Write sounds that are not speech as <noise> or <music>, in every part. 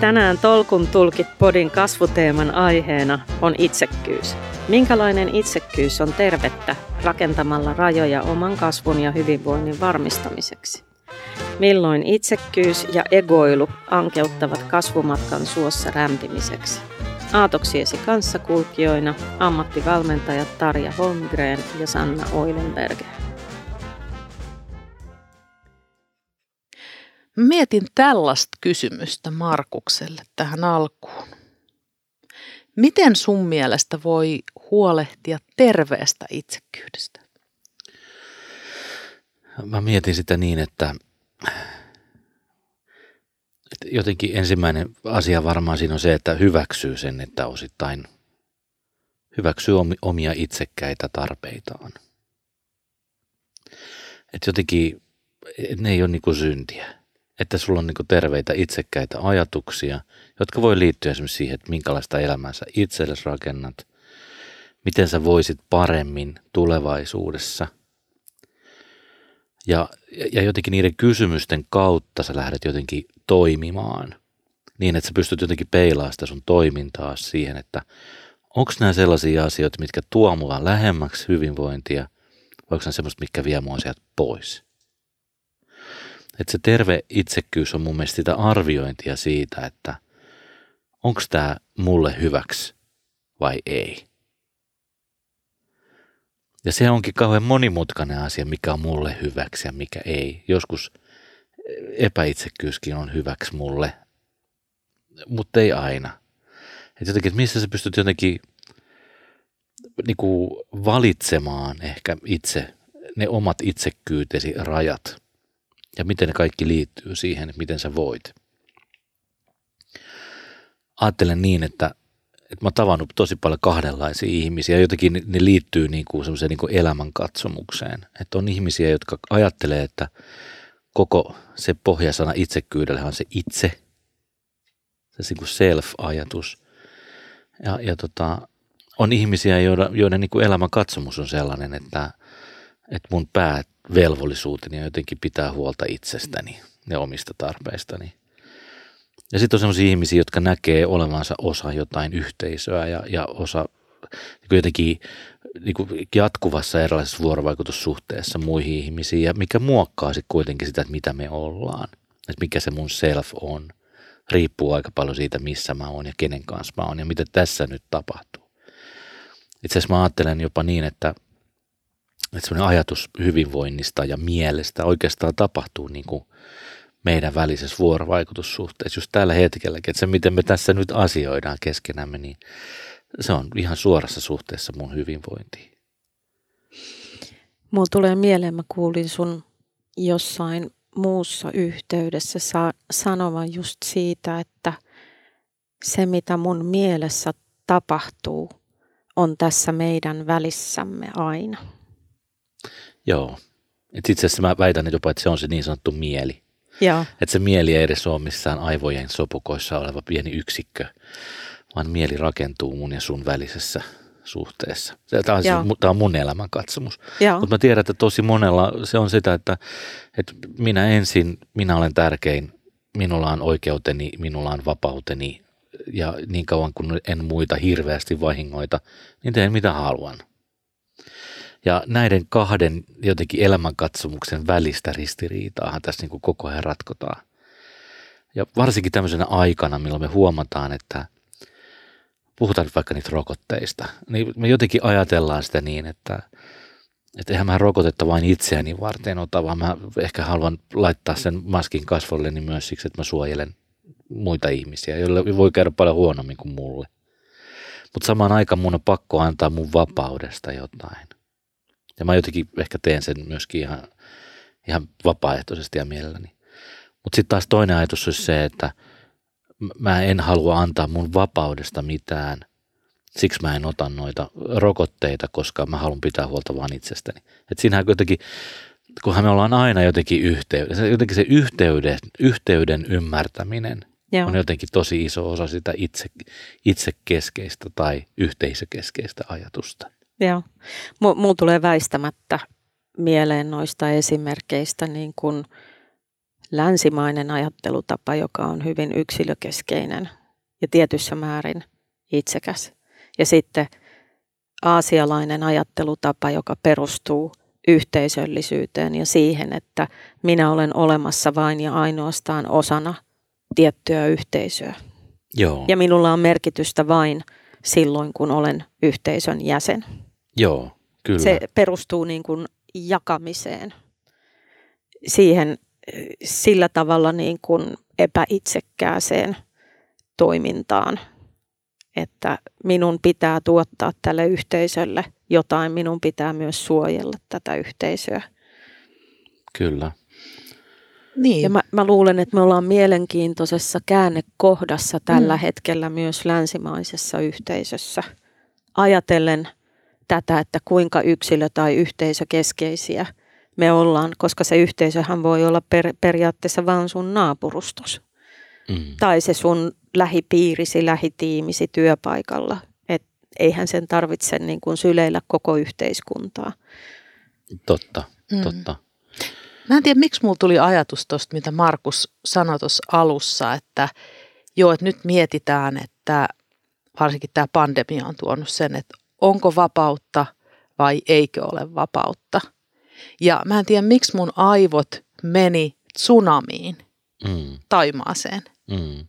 Tänään Tolkun tulkit podin kasvuteeman aiheena on itsekkyys. Minkälainen itsekkyys on tervettä rakentamalla rajoja oman kasvun ja hyvinvoinnin varmistamiseksi? Milloin itsekkyys ja egoilu ankeuttavat kasvumatkan suossa rämpimiseksi? Aatoksiesi kanssakulkijoina ammattivalmentajat Tarja Holmgren ja Sanna Oilenberger. Mietin tällaista kysymystä Markukselle tähän alkuun. Miten sun mielestä voi huolehtia terveestä itsekyydestä? Mä mietin sitä niin, että, että jotenkin ensimmäinen asia varmaan siinä on se, että hyväksyy sen, että osittain hyväksyy omia itsekkäitä tarpeitaan. Että jotenkin ne ei ole niin syntiä että sulla on niin terveitä itsekkäitä ajatuksia, jotka voi liittyä esimerkiksi siihen, että minkälaista elämää sä itsellesi rakennat, miten sä voisit paremmin tulevaisuudessa. Ja, ja jotenkin niiden kysymysten kautta sä lähdet jotenkin toimimaan niin, että sä pystyt jotenkin peilaamaan sitä sun toimintaa siihen, että onko nämä sellaisia asioita, mitkä tuo mua lähemmäksi hyvinvointia, vai onko nämä semmoista, mitkä vie mua sieltä pois. Että se terve itsekkyys on mun mielestä sitä arviointia siitä, että onko tämä mulle hyväksi vai ei. Ja se onkin kauhean monimutkainen asia, mikä on mulle hyväksi ja mikä ei. Joskus epäitsekkyyskin on hyväksi mulle, mutta ei aina. Että jotenkin, että missä sä pystyt jotenkin niin kuin valitsemaan ehkä itse ne omat itsekkyytesi rajat – ja miten ne kaikki liittyy siihen, että miten sä voit. Ajattelen niin, että, että mä oon tavannut tosi paljon kahdenlaisia ihmisiä, jotenkin ne, ne liittyy niin kuin semmoiseen niin kuin elämänkatsomukseen. Että on ihmisiä, jotka ajattelee, että koko se pohjasana itsekyydellä on se itse, se niin self-ajatus. Ja, ja tota, on ihmisiä, joiden, joiden niin kuin elämänkatsomus on sellainen, että, että mun päät velvollisuuteni ja jotenkin pitää huolta itsestäni ja omista tarpeistani. Ja sitten on sellaisia ihmisiä, jotka näkee olevansa osa jotain yhteisöä ja, ja osa niin jotenkin niin kuin jatkuvassa erilaisessa vuorovaikutussuhteessa muihin ihmisiin ja mikä muokkaa sitten kuitenkin sitä, että mitä me ollaan, että mikä se mun self on. Riippuu aika paljon siitä, missä mä oon ja kenen kanssa mä oon ja mitä tässä nyt tapahtuu. Itse asiassa mä ajattelen jopa niin, että että semmoinen ajatus hyvinvoinnista ja mielestä oikeastaan tapahtuu niin kuin meidän välisessä vuorovaikutussuhteessa just tällä hetkelläkin, että se miten me tässä nyt asioidaan keskenämme, niin se on ihan suorassa suhteessa mun hyvinvointiin. Mulla tulee mieleen, mä kuulin sun jossain muussa yhteydessä sa- sanovan just siitä, että se mitä mun mielessä tapahtuu on tässä meidän välissämme aina. Joo. Et itse asiassa mä väitän jopa, että se on se niin sanottu mieli. Joo. Että se mieli ei edes ole missään aivojen sopukoissa oleva pieni yksikkö, vaan mieli rakentuu mun ja sun välisessä suhteessa. Tämä on, siis, tämä on mun elämän katsomus. Mutta mä tiedän, että tosi monella se on sitä, että, että minä ensin, minä olen tärkein, minulla on oikeuteni, minulla on vapauteni ja niin kauan kun en muita hirveästi vahingoita, niin teen mitä haluan. Ja näiden kahden jotenkin elämänkatsomuksen välistä ristiriitaahan tässä niin kuin koko ajan ratkotaan. Ja varsinkin tämmöisenä aikana, milloin me huomataan, että puhutaan nyt vaikka niitä rokotteista, niin me jotenkin ajatellaan sitä niin, että, että eihän mä rokotetta vain itseäni varten ota, vaan mä ehkä haluan laittaa sen maskin kasvolleni myös siksi, että mä suojelen muita ihmisiä, joille voi käydä paljon huonommin kuin mulle. Mutta samaan aikaan mun on pakko antaa mun vapaudesta jotain. Ja mä jotenkin ehkä teen sen myöskin ihan, ihan vapaaehtoisesti ja mielelläni. Mutta sitten taas toinen ajatus olisi se, että mä en halua antaa mun vapaudesta mitään. Siksi mä en ota noita rokotteita, koska mä haluan pitää huolta vaan itsestäni. Et siinähän jotenkin, kunhan me ollaan aina jotenkin yhteydessä, jotenkin se yhteyden, yhteyden ymmärtäminen Joo. on jotenkin tosi iso osa sitä itse, itsekeskeistä tai yhteisökeskeistä ajatusta. Joo. Mulla tulee väistämättä mieleen noista esimerkkeistä niin kuin länsimainen ajattelutapa, joka on hyvin yksilökeskeinen ja tietyssä määrin itsekäs. Ja sitten aasialainen ajattelutapa, joka perustuu yhteisöllisyyteen ja siihen, että minä olen olemassa vain ja ainoastaan osana tiettyä yhteisöä. Joo. Ja minulla on merkitystä vain silloin, kun olen yhteisön jäsen. Joo, kyllä. Se perustuu niin kuin jakamiseen, siihen sillä tavalla niin kuin epäitsekkääseen toimintaan, että minun pitää tuottaa tälle yhteisölle jotain, minun pitää myös suojella tätä yhteisöä. Kyllä. Niin. Ja mä, mä luulen, että me ollaan mielenkiintoisessa käännekohdassa tällä mm. hetkellä myös länsimaisessa yhteisössä. Ajatellen tätä, että kuinka yksilö- tai yhteisökeskeisiä me ollaan, koska se yhteisöhän voi olla per, periaatteessa vain sun naapurustos. Mm. Tai se sun lähipiirisi, lähitiimisi työpaikalla. Et eihän sen tarvitse niin kuin syleillä koko yhteiskuntaa. Totta, mm. totta. Mä en tiedä, miksi mulla tuli ajatus tuosta, mitä Markus sanoi tuossa alussa, että joo, että nyt mietitään, että varsinkin tämä pandemia on tuonut sen, että onko vapautta vai eikö ole vapautta. Ja mä en tiedä, miksi mun aivot meni tsunamiin, mm. Taimaaseen. Mm.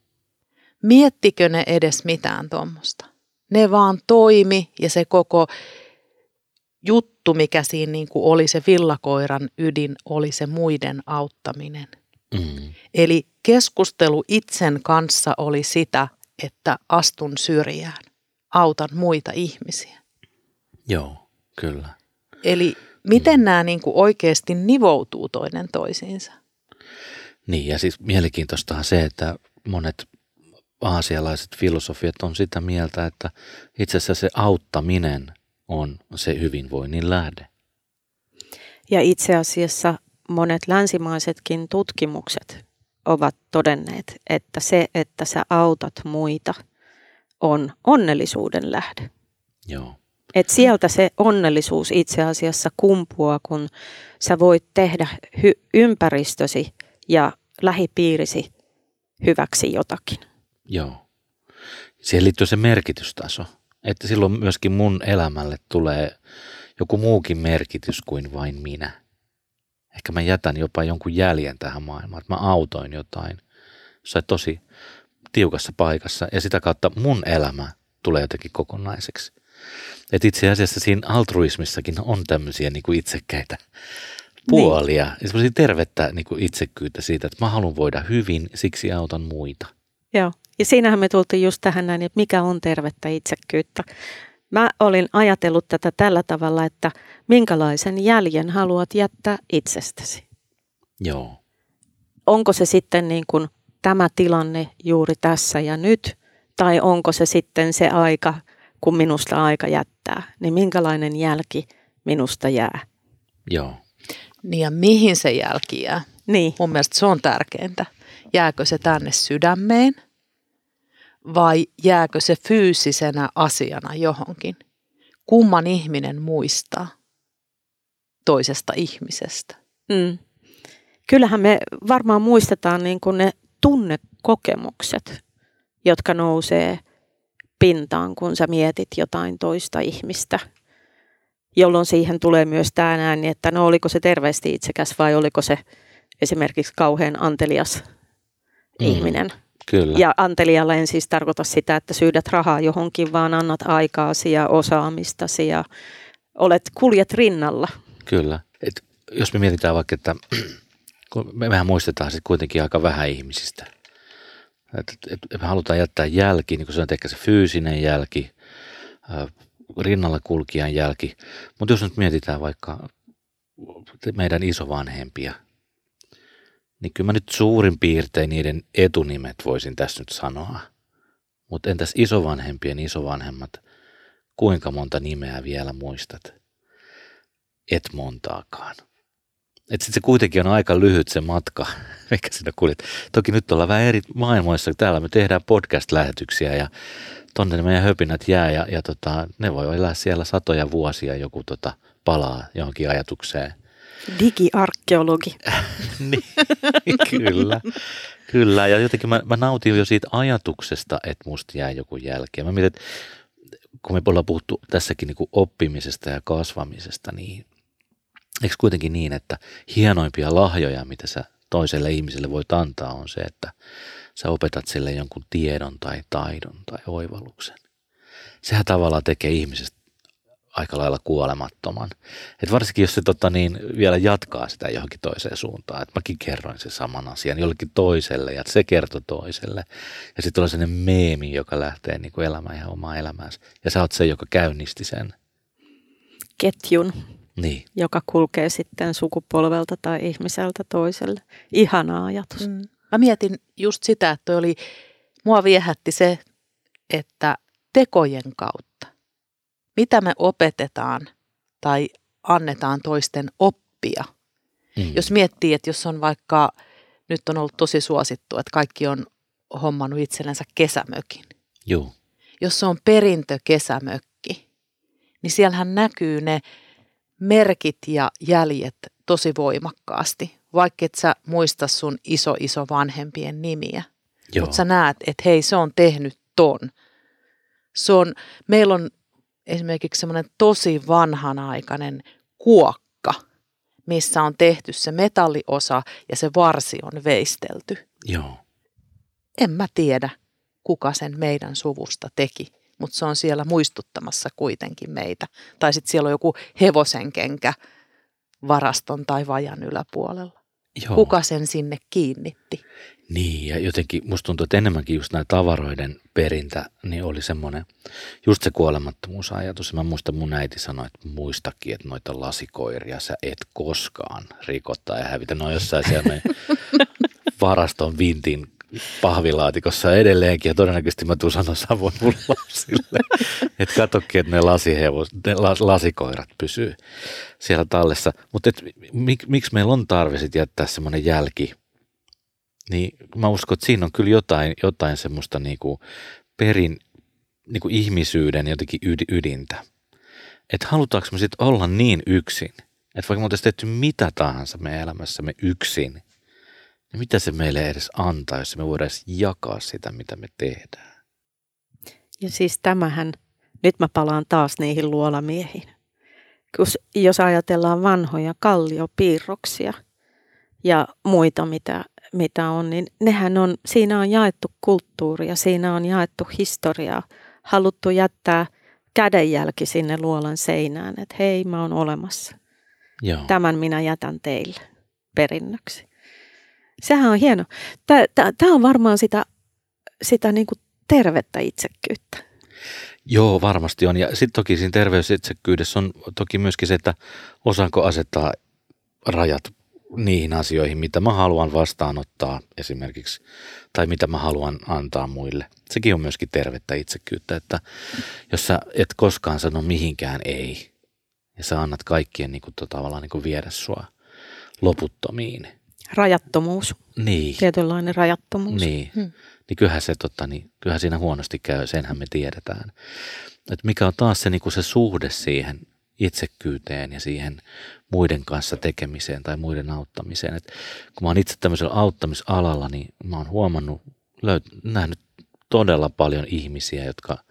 Miettikö ne edes mitään tuommoista? Ne vaan toimi ja se koko juttu, mikä siinä niin kuin oli se villakoiran ydin, oli se muiden auttaminen. Mm. Eli keskustelu itsen kanssa oli sitä, että astun syrjään, autan muita ihmisiä. Joo, kyllä. Eli miten mm. nämä niin kuin oikeasti nivoutuu toinen toisiinsa? Niin, ja siis mielenkiintoistahan se, että monet aasialaiset filosofiat on sitä mieltä, että itse asiassa se auttaminen on se hyvinvoinnin lähde. Ja itse asiassa monet länsimaisetkin tutkimukset ovat todenneet, että se, että sä autat muita, on onnellisuuden lähde. Joo. Et sieltä se onnellisuus itse asiassa kumpuaa, kun sä voit tehdä hy- ympäristösi ja lähipiirisi hyväksi jotakin. Joo. Siihen liittyy se merkitystaso, että silloin myöskin mun elämälle tulee joku muukin merkitys kuin vain minä. Ehkä mä jätän jopa jonkun jäljen tähän maailmaan, että mä autoin jotain se tosi tiukassa paikassa ja sitä kautta mun elämä tulee jotenkin kokonaiseksi. Et itse asiassa siinä altruismissakin on tämmöisiä niin kuin itsekkäitä puolia niin. semmoisia tervettä niin kuin itsekkyyttä siitä, että mä haluan voida hyvin, siksi autan muita. Joo, ja siinähän me tultiin just tähän näin, että mikä on tervettä itsekkyyttä. Mä olin ajatellut tätä tällä tavalla, että minkälaisen jäljen haluat jättää itsestäsi. Joo. Onko se sitten niin kuin tämä tilanne juuri tässä ja nyt, tai onko se sitten se aika, kun minusta aika jättää, niin minkälainen jälki minusta jää? Joo. Niin ja mihin se jälki jää? Niin. Mun mielestä se on tärkeintä. Jääkö se tänne sydämeen vai jääkö se fyysisenä asiana johonkin? Kumman ihminen muistaa toisesta ihmisestä? Mm. Kyllähän me varmaan muistetaan niin kuin ne tunnekokemukset, jotka nousee pintaan, kun sä mietit jotain toista ihmistä. Jolloin siihen tulee myös tämä ääni, että no oliko se terveesti itsekäs vai oliko se esimerkiksi kauhean antelias mm. ihminen – Kyllä. Ja antelijalle en siis tarkoita sitä, että syydät rahaa johonkin, vaan annat aikaasi ja osaamistasi ja olet, kuljet rinnalla. Kyllä. Et jos me mietitään vaikka, että <clears throat> kun me, mehän muistetaan sitten kuitenkin aika vähän ihmisistä. Et, et, et me halutaan jättää jälki, niin kuin on ehkä se fyysinen jälki, rinnalla kulkijan jälki. Mutta jos nyt mietitään vaikka meidän isovanhempia – niin kyllä mä nyt suurin piirtein niiden etunimet voisin tässä nyt sanoa. Mutta entäs isovanhempien isovanhemmat, kuinka monta nimeä vielä muistat? Et montaakaan. Et sit se kuitenkin on aika lyhyt se matka, <laughs> mikä sinä kuljet. Toki nyt ollaan vähän eri maailmoissa. Täällä me tehdään podcast-lähetyksiä ja tonne meidän höpinät jää ja, ja tota, ne voi elää siellä satoja vuosia joku tota, palaa johonkin ajatukseen – Digiarkeologi. <laughs> niin, kyllä. Kyllä, ja jotenkin mä, mä nautin jo siitä ajatuksesta, että musta jää joku jälki. Mä mietin, että kun me ollaan puhuttu tässäkin niin kuin oppimisesta ja kasvamisesta, niin eikö kuitenkin niin, että hienoimpia lahjoja, mitä sä toiselle ihmiselle voit antaa, on se, että sä opetat sille jonkun tiedon tai taidon tai oivalluksen. Sehän tavallaan tekee ihmisestä aika lailla kuolemattoman. Et varsinkin jos se tota, niin, vielä jatkaa sitä johonkin toiseen suuntaan, että mäkin kerroin sen saman asian jollekin toiselle ja se kertoi toiselle. Ja sitten tulee sellainen meemi, joka lähtee niin kuin elämään ihan omaa elämäänsä. Ja sä oot se, joka käynnisti sen. Ketjun, niin. joka kulkee sitten sukupolvelta tai ihmiseltä toiselle. Ihana ajatus. Mm. Mä mietin just sitä, että oli, mua viehätti se, että tekojen kautta mitä me opetetaan tai annetaan toisten oppia. Mm. Jos miettii, että jos on vaikka, nyt on ollut tosi suosittu, että kaikki on hommannut itsellensä kesämökin. Joo. Jos se on perintökesämökki, niin siellähän näkyy ne merkit ja jäljet tosi voimakkaasti, vaikka et sä muista sun iso iso vanhempien nimiä. Mutta sä näet, että hei se on tehnyt ton. Se on, meillä on esimerkiksi semmoinen tosi vanhanaikainen kuokka, missä on tehty se metalliosa ja se varsi on veistelty. Joo. En mä tiedä, kuka sen meidän suvusta teki, mutta se on siellä muistuttamassa kuitenkin meitä. Tai sitten siellä on joku hevosenkenkä varaston tai vajan yläpuolella. Joo. Kuka sen sinne kiinnitti? Niin, ja jotenkin musta tuntuu, että enemmänkin just nämä tavaroiden perintä, niin oli semmoinen, just se kuolemattomuusajatus. Mä muistan, mun äiti sanoi, että muistakin, että noita lasikoiria sä et koskaan rikottaa ja hävitä. No jossain siellä <laughs> varaston vintin pahvilaatikossa edelleenkin, ja todennäköisesti mä tuun sanoa samoin mun lapsille, <laughs> että katsokin, että ne, lasihevos, ne las, lasikoirat pysyy siellä tallessa. Mutta mik, miksi meillä on tarve sitten jättää semmoinen jälki, niin mä uskon, että siinä on kyllä jotain, jotain semmoista niinku perin niinku ihmisyyden jotenkin ydintä. Että halutaanko me sitten olla niin yksin, että vaikka me oltaisiin tehty mitä tahansa meidän elämässämme yksin, niin mitä se meille edes antaa, jos me voidaan edes jakaa sitä, mitä me tehdään? Ja siis tämähän, nyt mä palaan taas niihin luolamiehiin. Jos ajatellaan vanhoja kalliopiirroksia ja muita, mitä, mitä on, niin nehän on, siinä on jaettu kulttuuria, siinä on jaettu historiaa, haluttu jättää kädenjälki sinne luolan seinään, että hei, mä oon olemassa. Joo. Tämän minä jätän teille perinnöksi. Sehän on hieno. Tämä on varmaan sitä, sitä niin kuin tervettä itsekkyyttä. Joo, varmasti on. Ja sitten toki siinä terveysitsekkyydessä on toki myöskin se, että osaanko asettaa rajat niihin asioihin, mitä mä haluan vastaanottaa esimerkiksi, tai mitä mä haluan antaa muille. Sekin on myöskin tervettä itsekkyyttä, että jos sä et koskaan sano mihinkään ei, ja sä annat kaikkien niin kuin, tavallaan niin kuin viedä sua loputtomiin, Rajattomuus. Niin. Tietynlainen rajattomuus. Niin. Hmm. Niin kyllähän, se, totta, niin kyllähän siinä huonosti käy, senhän me tiedetään. Et mikä on taas se, niin kuin se suhde siihen itsekkyyteen ja siihen muiden kanssa tekemiseen tai muiden auttamiseen. Et kun mä oon itse tämmöisellä auttamisalalla, niin mä oon huomannut, löyt- nähnyt todella paljon ihmisiä, jotka –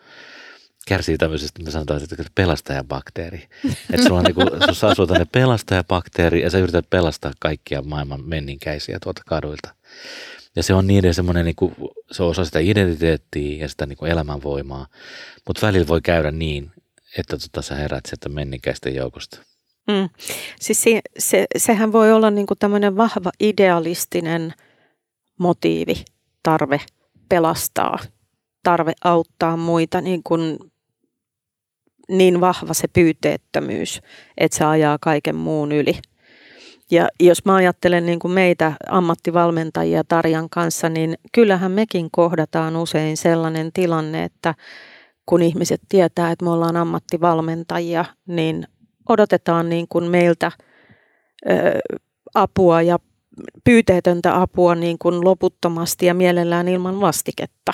kärsii tämmöisestä, mitä sanotaan, että pelastajabakteeri. Että sulla on niinku, <laughs> sussa asuu tänne pelastajabakteeri ja sä yrität pelastaa kaikkia maailman menninkäisiä tuolta kaduilta. Ja se on niiden semmoinen, niinku, se on osa sitä identiteettiä ja sitä niinku elämänvoimaa. Mutta välillä voi käydä niin, että tota, sä herät sieltä menninkäisten joukosta. Mm. Siis se, se, sehän voi olla niinku tämmöinen vahva idealistinen motiivi, tarve pelastaa, tarve auttaa muita niin kuin niin vahva se pyyteettömyys, että se ajaa kaiken muun yli. Ja jos mä ajattelen niin kuin meitä ammattivalmentajia Tarjan kanssa, niin kyllähän mekin kohdataan usein sellainen tilanne, että kun ihmiset tietää, että me ollaan ammattivalmentajia, niin odotetaan niin kuin meiltä ö, apua ja pyyteetöntä apua niin kuin loputtomasti ja mielellään ilman vastiketta.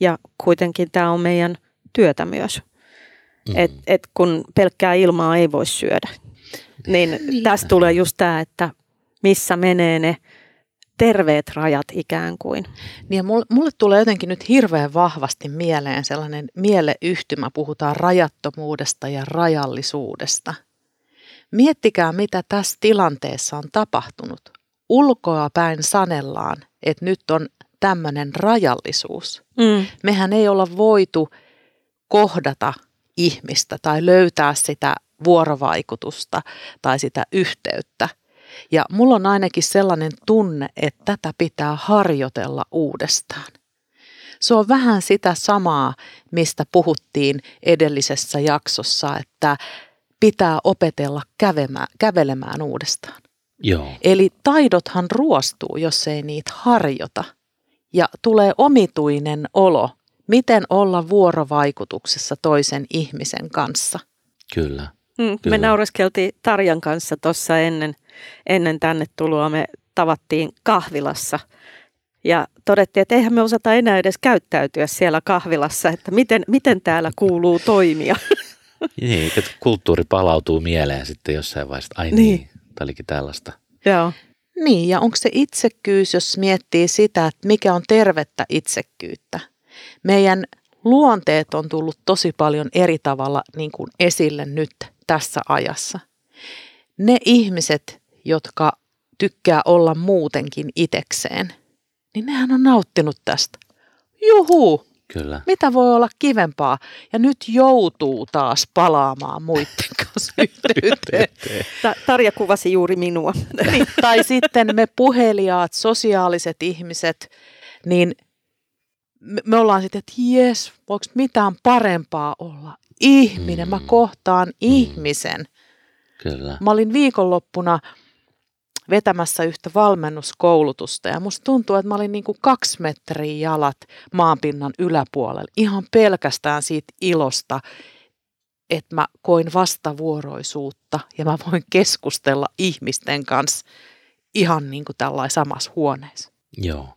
Ja kuitenkin tämä on meidän työtä myös. Mm. Et, et kun pelkkää ilmaa ei voi syödä. niin, <laughs> niin. tästä tulee just tämä, että missä menee ne terveet rajat ikään kuin. Niin ja mulle, mulle tulee jotenkin nyt hirveän vahvasti mieleen sellainen mieleyhtymä, puhutaan rajattomuudesta ja rajallisuudesta. Miettikää, mitä tässä tilanteessa on tapahtunut. Ulkoa päin sanellaan, että nyt on tämmöinen rajallisuus. Mm. Mehän ei olla voitu kohdata ihmistä tai löytää sitä vuorovaikutusta tai sitä yhteyttä. Ja mulla on ainakin sellainen tunne, että tätä pitää harjoitella uudestaan. Se on vähän sitä samaa, mistä puhuttiin edellisessä jaksossa, että pitää opetella kävemään, kävelemään uudestaan. Joo. Eli taidothan ruostuu, jos ei niitä harjota. Ja tulee omituinen olo, miten olla vuorovaikutuksessa toisen ihmisen kanssa. Kyllä. Mm, me naureskeltiin Tarjan kanssa tuossa ennen, ennen tänne tuloa. Me tavattiin kahvilassa ja todettiin, että eihän me osata enää edes käyttäytyä siellä kahvilassa, että miten, miten täällä kuuluu toimia. <laughs> Niin, että kulttuuri palautuu mieleen sitten jossain vaiheessa, ai niin, niin tämä olikin tällaista. Joo. Niin, ja onko se itsekkyys, jos miettii sitä, että mikä on tervettä itsekkyyttä? Meidän luonteet on tullut tosi paljon eri tavalla niin kuin esille nyt tässä ajassa. Ne ihmiset, jotka tykkää olla muutenkin itekseen, niin nehän on nauttinut tästä. Juhu, Kyllä. Mitä voi olla kivempaa? Ja nyt joutuu taas palaamaan muiden <laughs> kanssa yhteyteen. Tarja kuvasi juuri minua. Niin, tai sitten me puheliaat, sosiaaliset ihmiset, niin me, me ollaan sitten, että jes, voiko mitään parempaa olla? Ihminen, mm. mä kohtaan mm. ihmisen. Kyllä. Mä olin viikonloppuna vetämässä yhtä valmennuskoulutusta ja musta tuntuu, että mä olin niin kuin kaksi metriä jalat maanpinnan yläpuolella ihan pelkästään siitä ilosta, että mä koin vastavuoroisuutta ja mä voin keskustella ihmisten kanssa ihan niin kuin tällainen samassa huoneessa. Joo.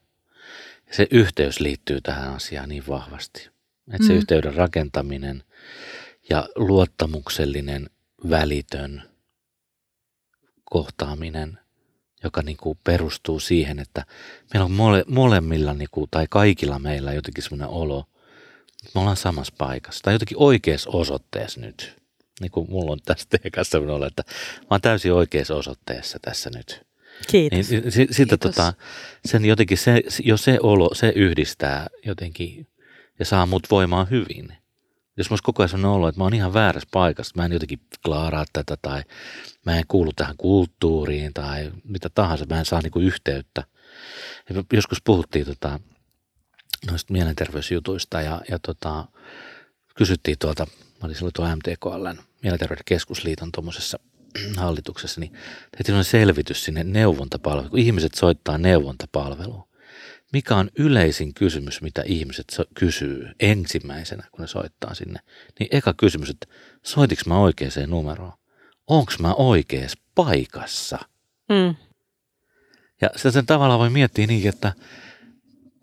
Se yhteys liittyy tähän asiaan niin vahvasti. Että se mm. yhteyden rakentaminen ja luottamuksellinen, välitön kohtaaminen joka niin kuin perustuu siihen, että meillä on mole, molemmilla niin kuin, tai kaikilla meillä jotenkin sellainen olo, että me ollaan samassa paikassa tai jotenkin oikeassa osoitteessa nyt. Niin kuin mulla on tästä teidän kanssa olla, että mä oon täysin oikeassa osoitteessa tässä nyt. Kiitos. Niin, sitten Kiitos. Tota, sen jotenkin se, jo se olo, se yhdistää jotenkin ja saa mut voimaan hyvin. Jos mulla koko ajan sellainen olo, että mä oon ihan väärässä paikassa, mä en jotenkin klaaraa tätä tai mä en kuulu tähän kulttuuriin tai mitä tahansa, mä en saa niinku yhteyttä. Ja joskus puhuttiin tota, noista mielenterveysjutuista ja, ja tota, kysyttiin tuolta, mä olin silloin tuolla MTKLn Mielenterveyden keskusliiton tuommoisessa <clears throat> hallituksessa, niin tehtiin selvitys sinne neuvontapalveluun, kun ihmiset soittaa neuvontapalveluun mikä on yleisin kysymys, mitä ihmiset kysyy ensimmäisenä, kun ne soittaa sinne, niin eka kysymys, että soitiks mä oikeaan numeroon? Onks mä oikeassa paikassa? Mm. Ja sitä sen tavallaan voi miettiä niin, että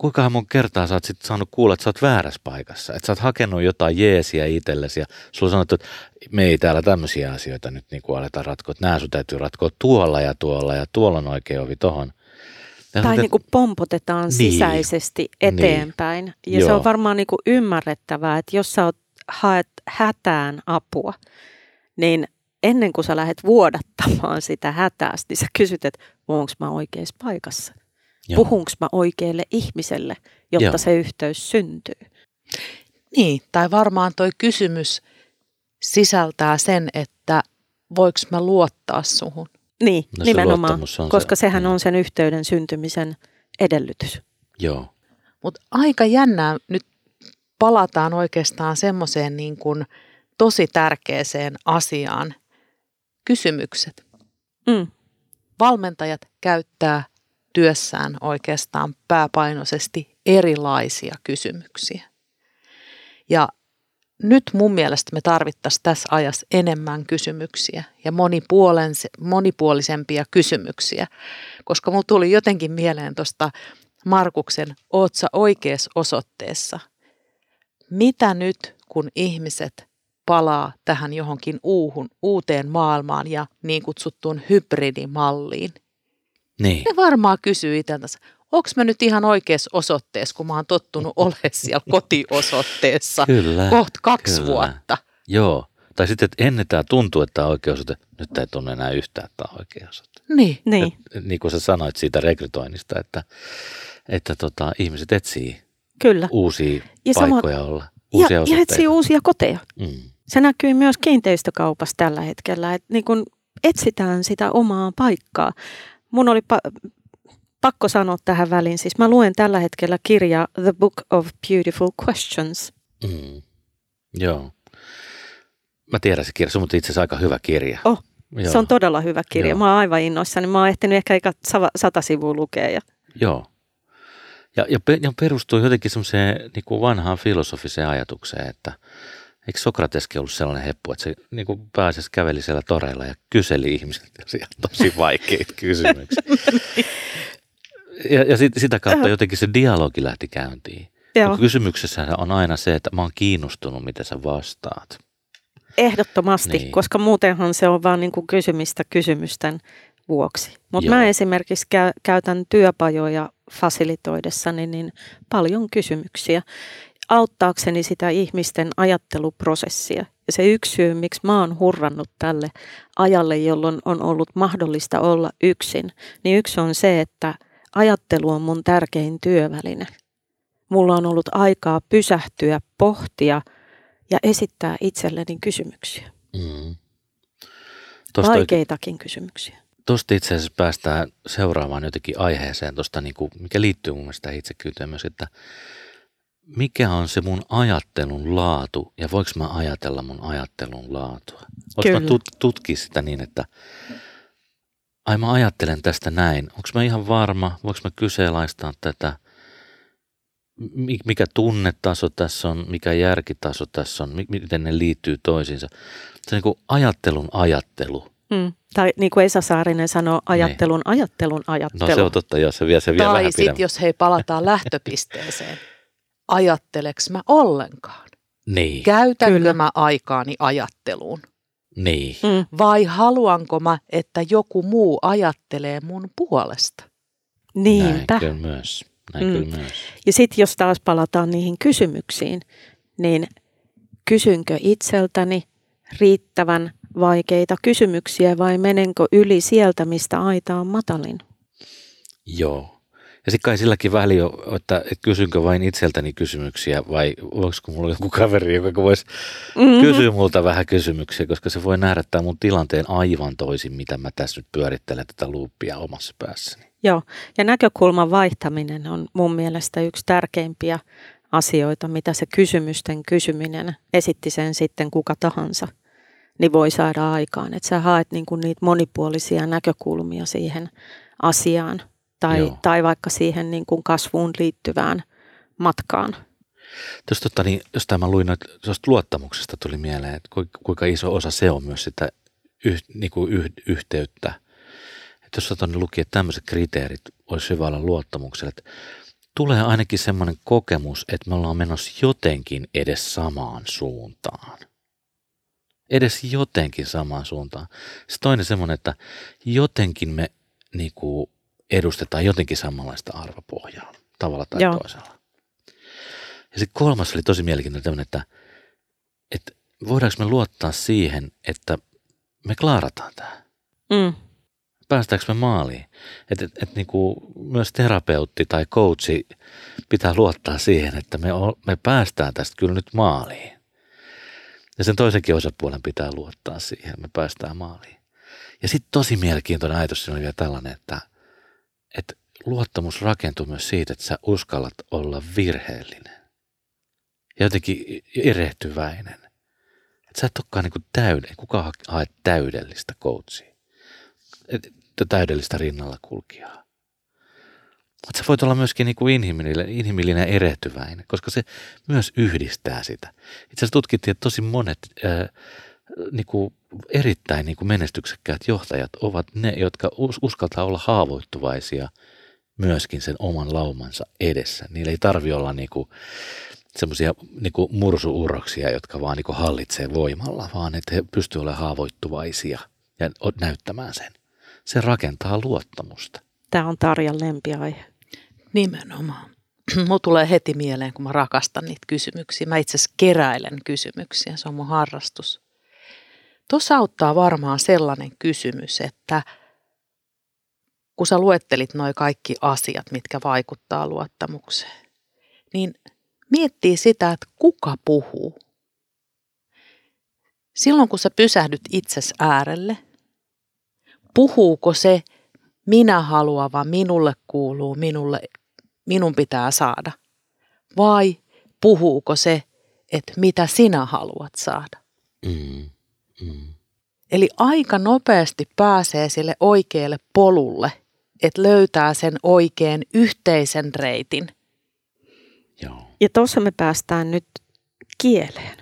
kuinka mun kertaa sä oot sit saanut kuulla, että sä oot väärässä paikassa. Että sä oot hakenut jotain jeesiä itsellesi ja sulla on sanottu, että me ei täällä tämmöisiä asioita nyt niin kuin aletaan ratkoa. Että nää sun täytyy ratkoa tuolla ja tuolla ja tuolla on oikea ovi tohon. Ja tai niin kuin pompotetaan niin, sisäisesti niin. eteenpäin. Niin. Ja Joo. se on varmaan niin kuin ymmärrettävää, että jos sä oot, haet hätään apua, niin ennen kuin sä lähdet vuodattamaan sitä hätää, niin sä kysyt, että onko mä oikeassa paikassa? Puhunko mä oikealle ihmiselle, jotta Joo. se yhteys syntyy? Niin, tai varmaan toi kysymys sisältää sen, että voiko mä luottaa suhun? Niin, no, nimenomaan, koska se, sehän on sen yhteyden syntymisen edellytys. Joo. Mutta aika jännää, nyt palataan oikeastaan semmoiseen niin kuin tosi tärkeäseen asiaan, kysymykset. Mm. Valmentajat käyttää työssään oikeastaan pääpainoisesti erilaisia kysymyksiä. Ja nyt mun mielestä me tarvittaisiin tässä ajassa enemmän kysymyksiä ja monipuolisempia kysymyksiä, koska mulla tuli jotenkin mieleen tuosta Markuksen Ootsa oikeassa osoitteessa. Mitä nyt, kun ihmiset palaa tähän johonkin uuhun, uuteen maailmaan ja niin kutsuttuun hybridimalliin. Niin. Ne varmaan kysyy itseltänsä, onko mä nyt ihan oikeassa osoitteessa, kun mä oon tottunut olemaan siellä kotiosoitteessa kyllä, kohta kaksi kyllä. vuotta. Joo. Tai sitten, että ennen tämä tuntuu, että tämä on oikea osoite. Nyt ei tunne enää yhtään, että tämä on oikea osoite. Niin. Niin. Et, niin kuin sä sanoit siitä rekrytoinnista, että, että tota, ihmiset etsii Kyllä. uusia Ja paikkoja sama- olla, uusia ja, ja etsii uusia koteja. Mm. Se näkyy myös kiinteistökaupassa tällä hetkellä, että niin kun etsitään sitä omaa paikkaa. Mun oli pa- pakko sanoa tähän väliin, siis mä luen tällä hetkellä kirjaa The Book of Beautiful Questions. Mm. Joo. Mä tiedän se kirja, se on itse asiassa aika hyvä kirja. Oh, Joo. Se on todella hyvä kirja. Joo. Mä oon aivan innoissani. Mä oon ehtinyt ehkä sava- sata sivua lukea. Ja... Joo. Ja, ja, ja perustuu jotenkin semmoiseen niin kuin vanhaan filosofiseen ajatukseen, että eikö Sokrateskin ollut sellainen heppu, että se niin kuin pääasiassa käveli siellä toreilla ja kyseli ihmisiltä tosi vaikeita <laughs> kysymyksiä. ja ja sit, sitä kautta jotenkin se dialogi lähti käyntiin. Joo. Kysymyksessä on aina se, että mä oon kiinnostunut, mitä sä vastaat. Ehdottomasti, Niin. koska muutenhan se on vaan niin kuin kysymistä kysymysten vuoksi. Mutta mä esimerkiksi kä- käytän työpajoja fasilitoidessani niin paljon kysymyksiä auttaakseni sitä ihmisten ajatteluprosessia. Ja se yksi syy, miksi mä oon hurrannut tälle ajalle, jolloin on ollut mahdollista olla yksin, niin yksi on se, että ajattelu on mun tärkein työväline. Mulla on ollut aikaa pysähtyä, pohtia ja esittää itselleni kysymyksiä. Mm. Tuosta, Vaikeitakin kysymyksiä. tuosta itse asiassa päästään seuraavaan jotenkin aiheeseen, tosta, niin kuin, mikä liittyy mun mielestä itsekyyteen myös, että mikä on se mun ajattelun laatu ja voiko mä ajatella mun ajattelun laatua? Voinko mä tut, tutkia sitä niin, että ai mä ajattelen tästä näin, onko mä ihan varma, voiko mä kyseenalaistaa tätä, Mi- mikä tunnetaso tässä on, mikä järkitaso tässä on, mi- miten ne liittyy toisiinsa. Se on niin kuin ajattelun ajattelu. Mm. Tai niin kuin Esa Saarinen sanoo, ajattelun, ajattelun, ajattelu. No se on totta, joo, se vie, se vie Tai vähän sitten jos hei palataan lähtöpisteeseen, <laughs> ajatteleks mä ollenkaan? Niin, Käytänkö Kyllä. mä aikaani ajatteluun? niin, Mm. Vai haluanko mä, että joku muu ajattelee mun puolesta? Niinpä. näin kyllä myös. Näin Mm. kyllä myös. Ja sitten jos taas palataan niihin kysymyksiin, niin kysynkö itseltäni riittävän vaikeita kysymyksiä vai menenkö yli sieltä, mistä aita on matalin? Joo. Ja sitten kai silläkin väli on, että, että kysynkö vain itseltäni kysymyksiä vai voiko mulla joku kaveri, joka voisi Mm-hmm. kysyä multa vähän kysymyksiä, koska se voi nähdä tämän mun tilanteen aivan toisin, mitä mä tässä nyt pyörittelen tätä luuppia omassa päässäni. Joo, ja näkökulman vaihtaminen on mun mielestä yksi tärkeimpiä asioita, mitä se kysymysten kysyminen, esitti sen sitten kuka tahansa, niin voi saada aikaan. Että sä haet niinku niitä monipuolisia näkökulmia siihen asiaan tai, Joo. tai vaikka siihen niinku kasvuun liittyvään matkaan. Tuosta tota, niin, jostain mä luin, että luottamuksesta tuli mieleen, että kuinka iso osa se on myös sitä yh, niin kuin yh, yhteyttä. Että jos tuonne luki, että tämmöiset kriteerit olisi hyvä olla luottamukselle, että tulee ainakin semmoinen kokemus, että me ollaan menossa jotenkin edes samaan suuntaan. Edes jotenkin samaan suuntaan. Se toinen semmoinen, että jotenkin me niin kuin, edustetaan jotenkin samanlaista arvopohjaa tavalla tai Joo. toisella. Ja sitten kolmas oli tosi mielenkiintoinen tämmöinen, että, että voidaanko me luottaa siihen, että me klaarataan tämä. Mm. Päästäänkö me maaliin? Että et, et niinku myös terapeutti tai coachi pitää luottaa siihen, että me, o, me päästään tästä kyllä nyt maaliin. Ja sen toisenkin osapuolen pitää luottaa siihen, että me päästään maaliin. Ja sitten tosi mielenkiintoinen ajatus siinä oli vielä tällainen, että, että luottamus rakentuu myös siitä, että sä uskallat olla virheellinen. Ja jotenkin erehtyväinen. Että sä et olekaan niin täydellinen, kukaan ha- hae täydellistä coachia. Et, et täydellistä rinnalla kulkijaa. Mutta sä voit olla myöskin niin kuin inhimillinen, inhimillinen ja erehtyväinen, koska se myös yhdistää sitä. Itse asiassa tutkittiin, että tosi monet ää, niin kuin erittäin niin kuin menestyksekkäät johtajat ovat ne, jotka us- uskaltaa olla haavoittuvaisia myöskin sen oman laumansa edessä. Niillä ei tarvi olla niin kuin semmoisia niin mursuuroksia, jotka vaan niin hallitsee voimalla, vaan että he pystyvät olemaan haavoittuvaisia ja näyttämään sen. Se rakentaa luottamusta. Tämä on Tarjan lempiaihe. Nimenomaan. <clears throat> Mulla tulee heti mieleen, kun mä rakastan niitä kysymyksiä. Mä itse asiassa keräilen kysymyksiä, se on mun harrastus. Tuossa auttaa varmaan sellainen kysymys, että kun sä luettelit noin kaikki asiat, mitkä vaikuttaa luottamukseen, niin miettii sitä, että kuka puhuu. Silloin kun sä pysähdyt itses äärelle, puhuuko se minä haluava, minulle kuuluu, minulle, minun pitää saada? Vai puhuuko se, että mitä sinä haluat saada? Mm, mm. Eli aika nopeasti pääsee sille oikealle polulle, että löytää sen oikean yhteisen reitin. Joo. Ja tuossa me päästään nyt kieleen.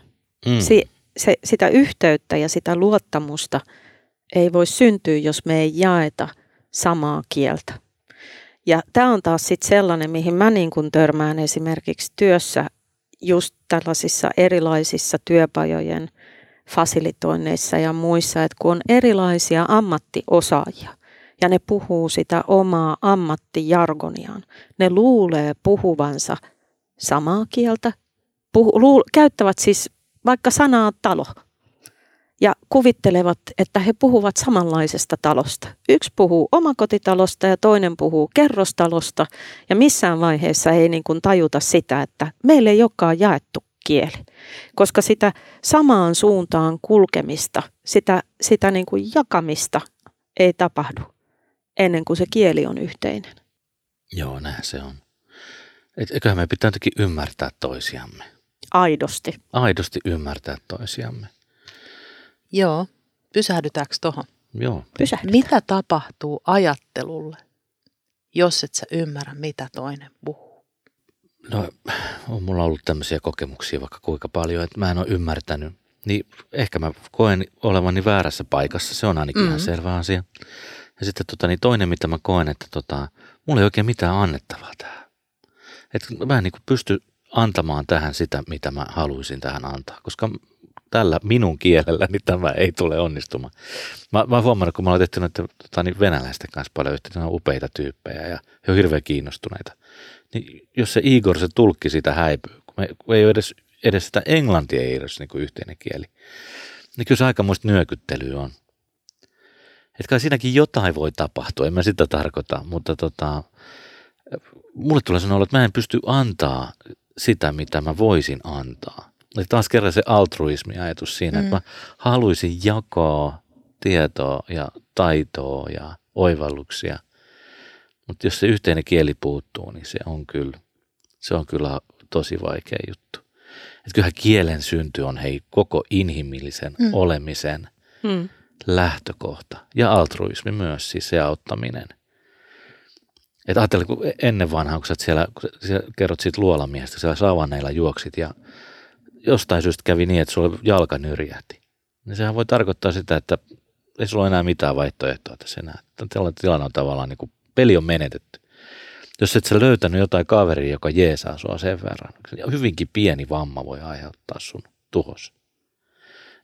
Mm. Si- se, sitä yhteyttä ja sitä luottamusta ei voi syntyä, jos me ei jaeta samaa kieltä. Ja tämä on taas sitten sellainen, mihin mä niin kun törmään esimerkiksi työssä just tällaisissa erilaisissa työpajojen fasilitoinneissa ja muissa, että kun on erilaisia ammattiosaajia ja ne puhuu sitä omaa ammattijargoniaan, ne luulee puhuvansa samaa kieltä, puhu, luul, käyttävät siis vaikka sanaa talo ja kuvittelevat, että he puhuvat samanlaisesta talosta. Yksi puhuu omakotitalosta ja toinen puhuu kerrostalosta ja missään vaiheessa ei niin kuin tajuta sitä, että meille ei olekaan jaettu kieli. Koska sitä samaan suuntaan kulkemista, sitä, sitä niin kuin jakamista ei tapahdu ennen kuin se kieli on yhteinen. Joo, näin se on. Et eiköhän me pitää jotenkin ymmärtää toisiamme. Aidosti. Aidosti ymmärtää toisiamme. Joo. Pysähdytäänkö tuohon? Joo. Pysähdytään. Mitä tapahtuu ajattelulle, jos et sä ymmärrä, mitä toinen puhuu? No, on mulla ollut tämmöisiä kokemuksia vaikka kuinka paljon, että mä en ole ymmärtänyt. Niin ehkä mä koen olevani väärässä paikassa, se on ainakin mm-hmm. ihan selvä asia. Ja sitten tota, niin toinen, mitä mä koen, että tota, mulla ei oikein mitään annettavaa tähän. Että mä en niin pysty antamaan tähän sitä, mitä mä haluaisin tähän antaa, koska tällä minun kielellä niin tämä ei tule onnistumaan. Mä, mä oon huomannut, kun mä oon tehty noiden tota, niin venäläisten kanssa paljon yhteyttä, ne on upeita tyyppejä ja he on hirveän kiinnostuneita. Niin jos se Igor, se tulkki sitä häipyy, kun, me, kun ei ole edes, edes sitä englantia ei edes niin kuin yhteinen kieli, niin kyllä se aikamoista nyökyttelyä on. Että kai siinäkin jotain voi tapahtua, en mä sitä tarkoita, mutta tota, mulle tulee sanoa, että mä en pysty antaa sitä, mitä mä voisin antaa. Eli taas kerran se altruismi-ajatus siinä, mm. että mä haluaisin jakaa tietoa ja taitoa ja oivalluksia. Mutta jos se yhteinen kieli puuttuu, niin se on kyllä, se on kyllä tosi vaikea juttu. Että kyllähän kielen synty on hei koko inhimillisen mm. olemisen mm. lähtökohta. Ja altruismi myös, siis se auttaminen – että ajattele, kun ennen vanhaa, kun sä siellä, kun sä kerrot siitä luolamiestä, siellä savanneilla juoksit ja jostain syystä kävi niin, että sulla jalka nyrjähti. Niin sehän voi tarkoittaa sitä, että ei sulla ole enää mitään vaihtoehtoa tässä enää. Tällainen tilanne on tavallaan niin kuin peli on menetetty. Jos et sä löytänyt jotain kaveria, joka jeesaa sua sen verran, hyvinkin pieni vamma voi aiheuttaa sun tuhos.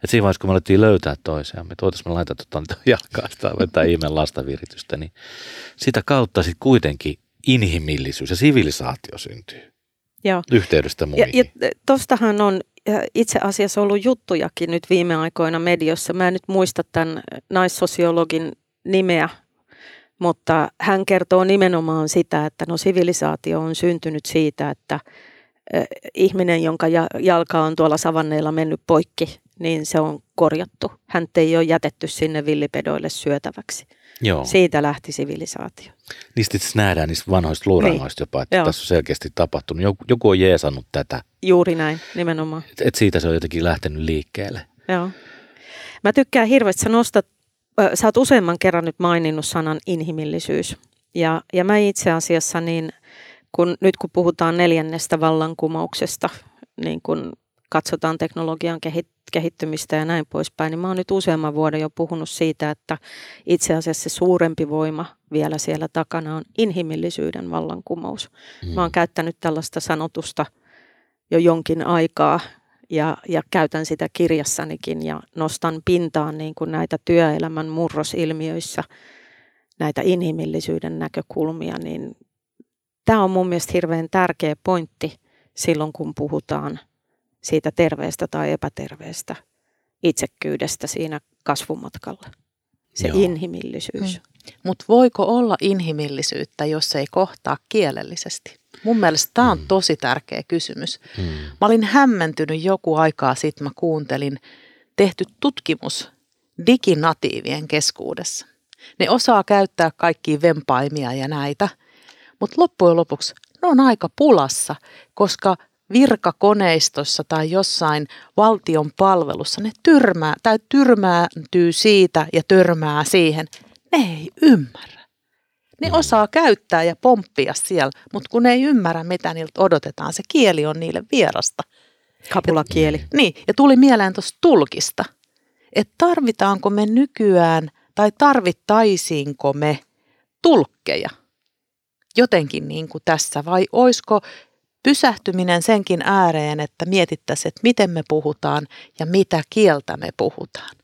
Et siinä vaiheessa, kun me alettiin löytää toisiaan, me voitaisiin laittaa tuota jalkaa sitä vetää ihmeen lastaviritystä, niin sitä kautta sitten kuitenkin inhimillisyys ja sivilisaatio syntyy. Joo. Yhteydestä muihin. Ja, ja tostahan on itse asiassa ollut juttujakin nyt viime aikoina mediossa. Mä en nyt muista tämän naissosiologin nimeä, mutta hän kertoo nimenomaan sitä, että no sivilisaatio on syntynyt siitä, että ihminen, jonka jalka on tuolla savanneilla mennyt poikki, niin se on korjattu. Hän ei ole jätetty sinne villipedoille syötäväksi. Joo. Siitä lähti sivilisaatio. Niistä itse nähdään niistä vanhoista luurannoista niin. jopa, että Joo. tässä on selkeästi tapahtunut. Joku, joku on jeesannut tätä. Juuri näin, nimenomaan. Et, et siitä se on jotenkin lähtenyt liikkeelle. Joo. Mä tykkään hirveästi, sä nostat, äh, sä oot useamman kerran nyt maininnut sanan inhimillisyys. Ja, ja mä itse asiassa niin, kun, nyt kun puhutaan neljännestä vallankumouksesta, niin kun katsotaan teknologian kehittymistä ja näin poispäin, niin mä oon nyt useamman vuoden jo puhunut siitä, että itse asiassa se suurempi voima vielä siellä takana on inhimillisyyden vallankumous. Mm. Mä oon käyttänyt tällaista sanotusta jo jonkin aikaa ja, ja käytän sitä kirjassanikin ja nostan pintaan niin kuin näitä työelämän murrosilmiöissä näitä inhimillisyyden näkökulmia, niin tämä on mun mielestä hirveän tärkeä pointti silloin, kun puhutaan siitä terveestä tai epäterveestä itsekkyydestä siinä kasvumatkalla. Se Joo. inhimillisyys. Hmm. Mutta voiko olla inhimillisyyttä, jos ei kohtaa kielellisesti? Mun mielestä tämä on mm. tosi tärkeä kysymys. Mm. Mä olin hämmentynyt joku aikaa sitten, mä kuuntelin tehty tutkimus diginatiivien keskuudessa. Ne osaa käyttää kaikkia vempaimia ja näitä, mutta loppujen lopuksi ne on aika pulassa, koska virkakoneistossa tai jossain valtion palvelussa ne tyrmää tai tyrmääntyy siitä ja törmää siihen. Ne ei ymmärrä. Ne osaa käyttää ja pomppia siellä, mutta kun ne ei ymmärrä, mitä niiltä odotetaan, se kieli on niille vierasta. Kapulakieli. Ja, niin, ja tuli mieleen tuosta tulkista, että tarvitaanko me nykyään tai tarvittaisiinko me tulkkeja jotenkin niin kuin tässä vai oisko pysähtyminen senkin ääreen, että mietittäisiin, että miten me puhutaan ja mitä kieltä me puhutaan.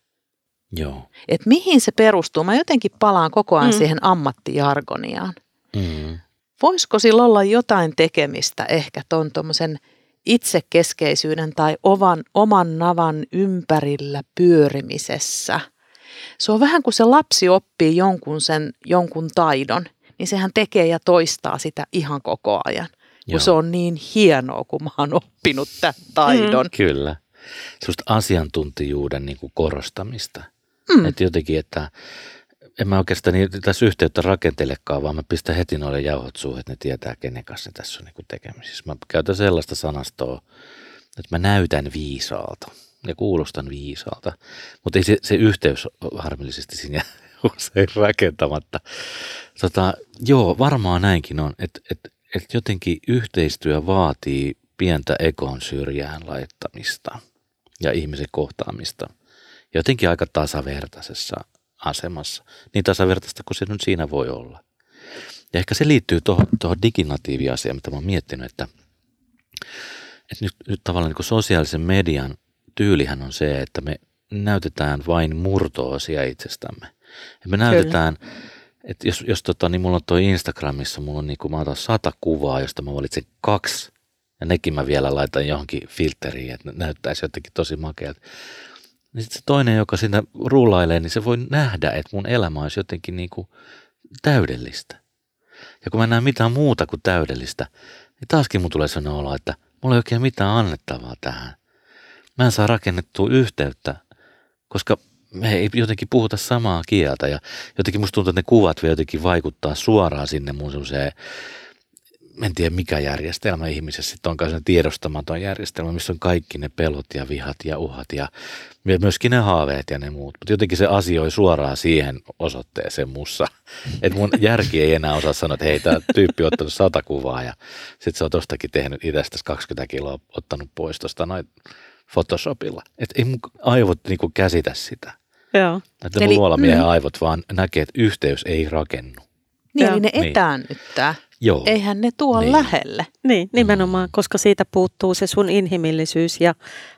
Joo. Et mihin se perustuu? Mä jotenkin palaan koko ajan mm. siihen ammattijargoniaan. Mm. Voisiko sillä olla jotain tekemistä ehkä tuon tuommoisen itsekeskeisyyden tai oman, oman navan ympärillä pyörimisessä? Se on vähän kuin se lapsi oppii jonkun, sen, jonkun taidon, niin sehän tekee ja toistaa sitä ihan koko ajan. Kun se on niin hienoa, kun mä oon oppinut tämän taidon. Mm. Kyllä. Sellaista asiantuntijuuden niin kuin korostamista. Mm. Että jotenkin, että en mä oikeastaan niin, tässä yhteyttä rakentelekaan, vaan mä pistän heti noille jauhot suuhun, että ne tietää, kenen kanssa ne tässä on niin tekemisissä. Mä käytän sellaista sanastoa, että mä näytän viisaalta ja kuulostan viisaalta, mutta ei se, se yhteys harmillisesti siinä <laughs> usein rakentamatta. Tota, joo, varmaan näinkin on, että, että, että jotenkin yhteistyö vaatii pientä ekon syrjään laittamista ja ihmisen kohtaamista – jotenkin aika tasavertaisessa asemassa. Niin tasavertaista kuin se nyt siinä voi olla. Ja ehkä se liittyy tuohon, tuohon diginatiiviasiaan, mitä mä oon miettinyt, että, että nyt, nyt tavallaan niin kuin sosiaalisen median tyylihän on se, että me näytetään vain murtoosia itsestämme. Ja me näytetään, Kyllä. Että jos, jos tota, niin mulla on toi Instagramissa, mulla on niin kuin, mä otan sata kuvaa, josta mä valitsen kaksi, ja nekin mä vielä laitan johonkin filteriin, että näyttäisi jotenkin tosi makealta niin sitten se toinen, joka siinä rullailee, niin se voi nähdä, että mun elämä olisi jotenkin niin kuin täydellistä. Ja kun mä näen mitään muuta kuin täydellistä, niin taaskin mun tulee sellainen olo, että mulla ei oikein mitään annettavaa tähän. Mä en saa rakennettua yhteyttä, koska me ei jotenkin puhuta samaa kieltä ja jotenkin musta tuntuu, että ne kuvat vielä jotenkin vaikuttaa suoraan sinne mun semmoiseen en tiedä mikä järjestelmä ihmisessä sitten onkaan se tiedostamaton järjestelmä, missä on kaikki ne pelot ja vihat ja uhat ja myöskin ne haaveet ja ne muut. Mutta jotenkin se asioi suoraan siihen osoitteeseen mussa. <laughs> Että mun järki ei enää osaa sanoa, että hei, tämä tyyppi on ottanut sata kuvaa ja sitten se on tostakin tehnyt itsestä 20 kiloa ottanut pois tuosta noin Photoshopilla. Että ei mun aivot niinku käsitä sitä. Joo. Että Eli, luolamiehen mm. aivot vaan näkee, että yhteys ei rakennu. Niin, eli ne niin. etäännyttää. Niin. Joo. Eihän ne tuo niin. lähelle. Niin, nimenomaan, koska siitä puuttuu se sun inhimillisyys ja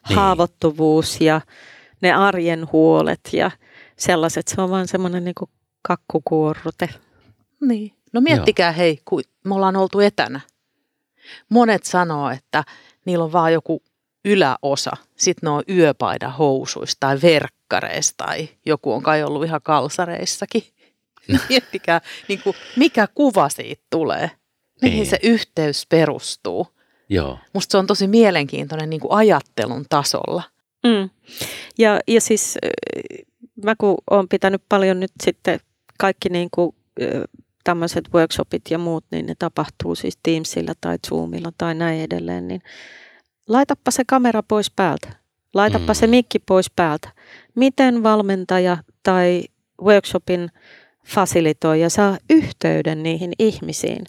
niin. haavoittuvuus ja ne arjen huolet ja sellaiset. Se on vaan semmoinen niin kakkukuorrute. Niin. No miettikää Joo. hei, kun me ollaan oltu etänä. Monet sanoo, että niillä on vaan joku yläosa. Sitten ne on yöpaida housuista tai verkkareista tai joku on kai ollut ihan kalsareissakin. <laughs> Miettikää, niin kuin, mikä kuva siitä tulee, mihin niin. se yhteys perustuu. Joo. Musta se on tosi mielenkiintoinen niin kuin ajattelun tasolla. Mm. Ja, ja siis mä kun olen pitänyt paljon nyt sitten kaikki niin kuin, tämmöiset workshopit ja muut, niin ne tapahtuu siis Teamsilla tai Zoomilla tai näin edelleen, niin laitappa se kamera pois päältä. Laitappa mm. se mikki pois päältä. Miten valmentaja tai workshopin fasilitoi ja saa yhteyden niihin ihmisiin,